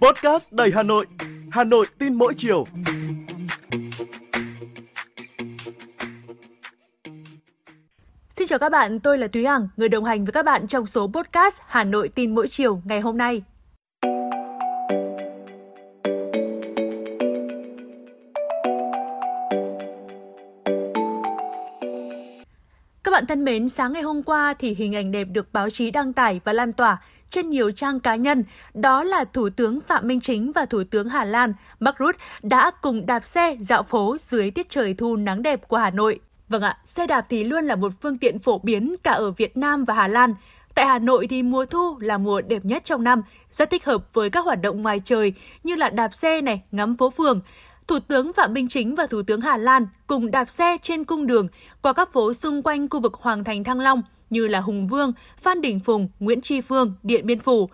Podcast đầy Hà Nội, Hà Nội tin mỗi chiều. Xin chào các bạn, tôi là Thúy Hằng, người đồng hành với các bạn trong số podcast Hà Nội tin mỗi chiều ngày hôm nay. Bạn thân mến, sáng ngày hôm qua thì hình ảnh đẹp được báo chí đăng tải và lan tỏa trên nhiều trang cá nhân, đó là Thủ tướng Phạm Minh Chính và Thủ tướng Hà Lan Mark Rutte đã cùng đạp xe dạo phố dưới tiết trời thu nắng đẹp của Hà Nội. Vâng ạ, xe đạp thì luôn là một phương tiện phổ biến cả ở Việt Nam và Hà Lan. Tại Hà Nội thì mùa thu là mùa đẹp nhất trong năm, rất thích hợp với các hoạt động ngoài trời như là đạp xe này, ngắm phố phường. Thủ tướng Phạm Minh Chính và Thủ tướng Hà Lan cùng đạp xe trên cung đường qua các phố xung quanh khu vực Hoàng Thành Thăng Long như là Hùng Vương, Phan Đình Phùng, Nguyễn Tri Phương, Điện Biên Phủ.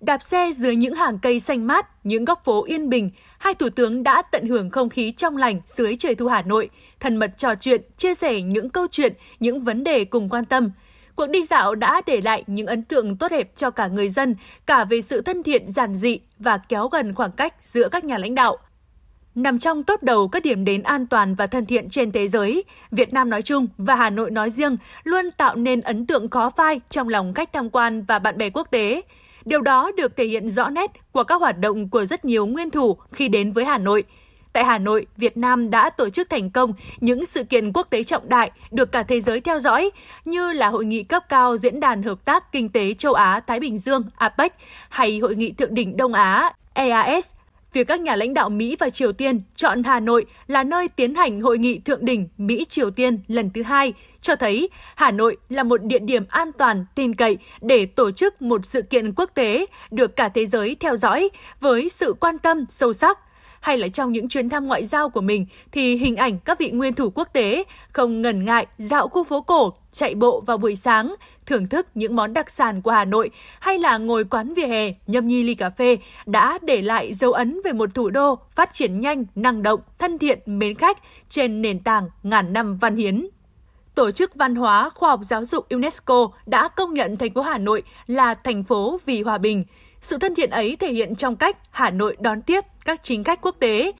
Đạp xe dưới những hàng cây xanh mát, những góc phố yên bình, hai thủ tướng đã tận hưởng không khí trong lành dưới trời thu Hà Nội, thân mật trò chuyện, chia sẻ những câu chuyện, những vấn đề cùng quan tâm. Cuộc đi dạo đã để lại những ấn tượng tốt đẹp cho cả người dân, cả về sự thân thiện giản dị và kéo gần khoảng cách giữa các nhà lãnh đạo. Nằm trong top đầu các điểm đến an toàn và thân thiện trên thế giới, Việt Nam nói chung và Hà Nội nói riêng luôn tạo nên ấn tượng khó phai trong lòng khách tham quan và bạn bè quốc tế. Điều đó được thể hiện rõ nét qua các hoạt động của rất nhiều nguyên thủ khi đến với Hà Nội. Tại Hà Nội, Việt Nam đã tổ chức thành công những sự kiện quốc tế trọng đại được cả thế giới theo dõi như là Hội nghị cấp cao Diễn đàn Hợp tác Kinh tế Châu Á-Thái Bình Dương APEC hay Hội nghị Thượng đỉnh Đông Á EAS Việc các nhà lãnh đạo Mỹ và Triều Tiên chọn Hà Nội là nơi tiến hành hội nghị thượng đỉnh Mỹ-Triều Tiên lần thứ hai cho thấy Hà Nội là một địa điểm an toàn, tin cậy để tổ chức một sự kiện quốc tế được cả thế giới theo dõi với sự quan tâm sâu sắc hay là trong những chuyến thăm ngoại giao của mình thì hình ảnh các vị nguyên thủ quốc tế không ngần ngại dạo khu phố cổ, chạy bộ vào buổi sáng, thưởng thức những món đặc sản của Hà Nội hay là ngồi quán vỉa hè nhâm nhi ly cà phê đã để lại dấu ấn về một thủ đô phát triển nhanh, năng động, thân thiện, mến khách trên nền tảng ngàn năm văn hiến. Tổ chức Văn hóa Khoa học Giáo dục UNESCO đã công nhận thành phố Hà Nội là thành phố vì hòa bình. Sự thân thiện ấy thể hiện trong cách Hà Nội đón tiếp các chính khách quốc tế,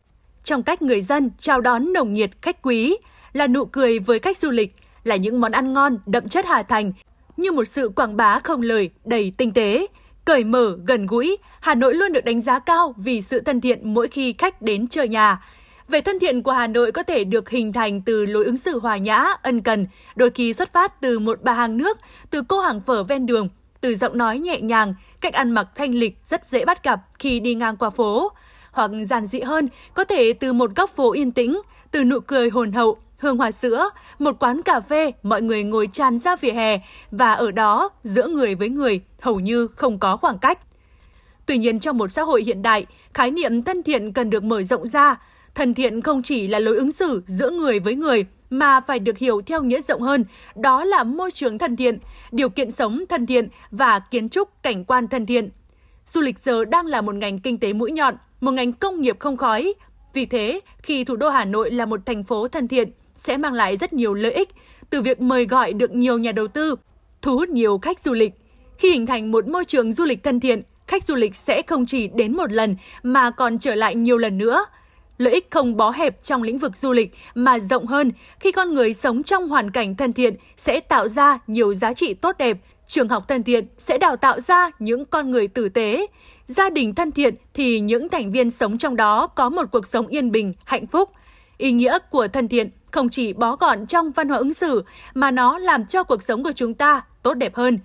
trong cách người dân chào đón nồng nhiệt khách quý, là nụ cười với khách du lịch, là những món ăn ngon đậm chất Hà Thành, như một sự quảng bá không lời đầy tinh tế. Cởi mở, gần gũi, Hà Nội luôn được đánh giá cao vì sự thân thiện mỗi khi khách đến chơi nhà. Về thân thiện của Hà Nội có thể được hình thành từ lối ứng xử hòa nhã, ân cần, đôi khi xuất phát từ một bà hàng nước, từ cô hàng phở ven đường, từ giọng nói nhẹ nhàng, cách ăn mặc thanh lịch rất dễ bắt gặp khi đi ngang qua phố. Hoặc giản dị hơn, có thể từ một góc phố yên tĩnh, từ nụ cười hồn hậu, hương hoa sữa, một quán cà phê, mọi người ngồi tràn ra vỉa hè và ở đó giữa người với người hầu như không có khoảng cách. Tuy nhiên trong một xã hội hiện đại, khái niệm thân thiện cần được mở rộng ra. Thân thiện không chỉ là lối ứng xử giữa người với người mà phải được hiểu theo nghĩa rộng hơn, đó là môi trường thân thiện, điều kiện sống thân thiện và kiến trúc cảnh quan thân thiện. Du lịch giờ đang là một ngành kinh tế mũi nhọn, một ngành công nghiệp không khói. Vì thế, khi thủ đô Hà Nội là một thành phố thân thiện, sẽ mang lại rất nhiều lợi ích, từ việc mời gọi được nhiều nhà đầu tư, thu hút nhiều khách du lịch. Khi hình thành một môi trường du lịch thân thiện, khách du lịch sẽ không chỉ đến một lần mà còn trở lại nhiều lần nữa. Lợi ích không bó hẹp trong lĩnh vực du lịch mà rộng hơn khi con người sống trong hoàn cảnh thân thiện sẽ tạo ra nhiều giá trị tốt đẹp. Trường học thân thiện sẽ đào tạo ra những con người tử tế. Gia đình thân thiện thì những thành viên sống trong đó có một cuộc sống yên bình, hạnh phúc. Ý nghĩa của thân thiện không chỉ bó gọn trong văn hóa ứng xử mà nó làm cho cuộc sống của chúng ta tốt đẹp hơn.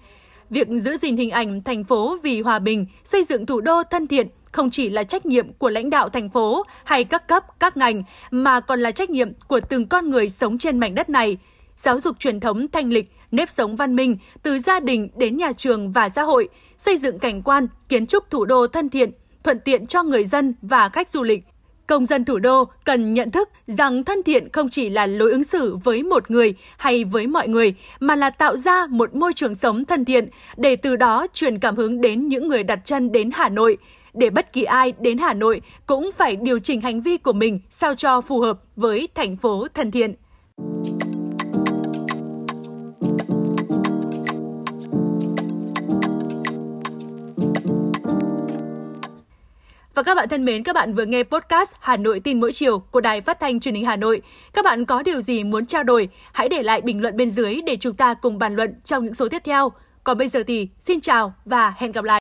Việc giữ gìn hình ảnh thành phố vì hòa bình, xây dựng thủ đô thân thiện không chỉ là trách nhiệm của lãnh đạo thành phố hay các cấp, các ngành, mà còn là trách nhiệm của từng con người sống trên mảnh đất này. Giáo dục truyền thống thanh lịch, nếp sống văn minh, từ gia đình đến nhà trường và xã hội, xây dựng cảnh quan, kiến trúc thủ đô thân thiện, thuận tiện cho người dân và khách du lịch, Công dân thủ đô cần nhận thức rằng thân thiện không chỉ là lối ứng xử với một người hay với mọi người, mà là tạo ra một môi trường sống thân thiện để từ đó truyền cảm hứng đến những người đặt chân đến Hà Nội. Để bất kỳ ai đến Hà Nội cũng phải điều chỉnh hành vi của mình sao cho phù hợp với thành phố thân thiện. Và các bạn thân mến, các bạn vừa nghe podcast Hà Nội tin mỗi chiều của Đài Phát thanh Truyền hình Hà Nội. Các bạn có điều gì muốn trao đổi, hãy để lại bình luận bên dưới để chúng ta cùng bàn luận trong những số tiếp theo. Còn bây giờ thì xin chào và hẹn gặp lại.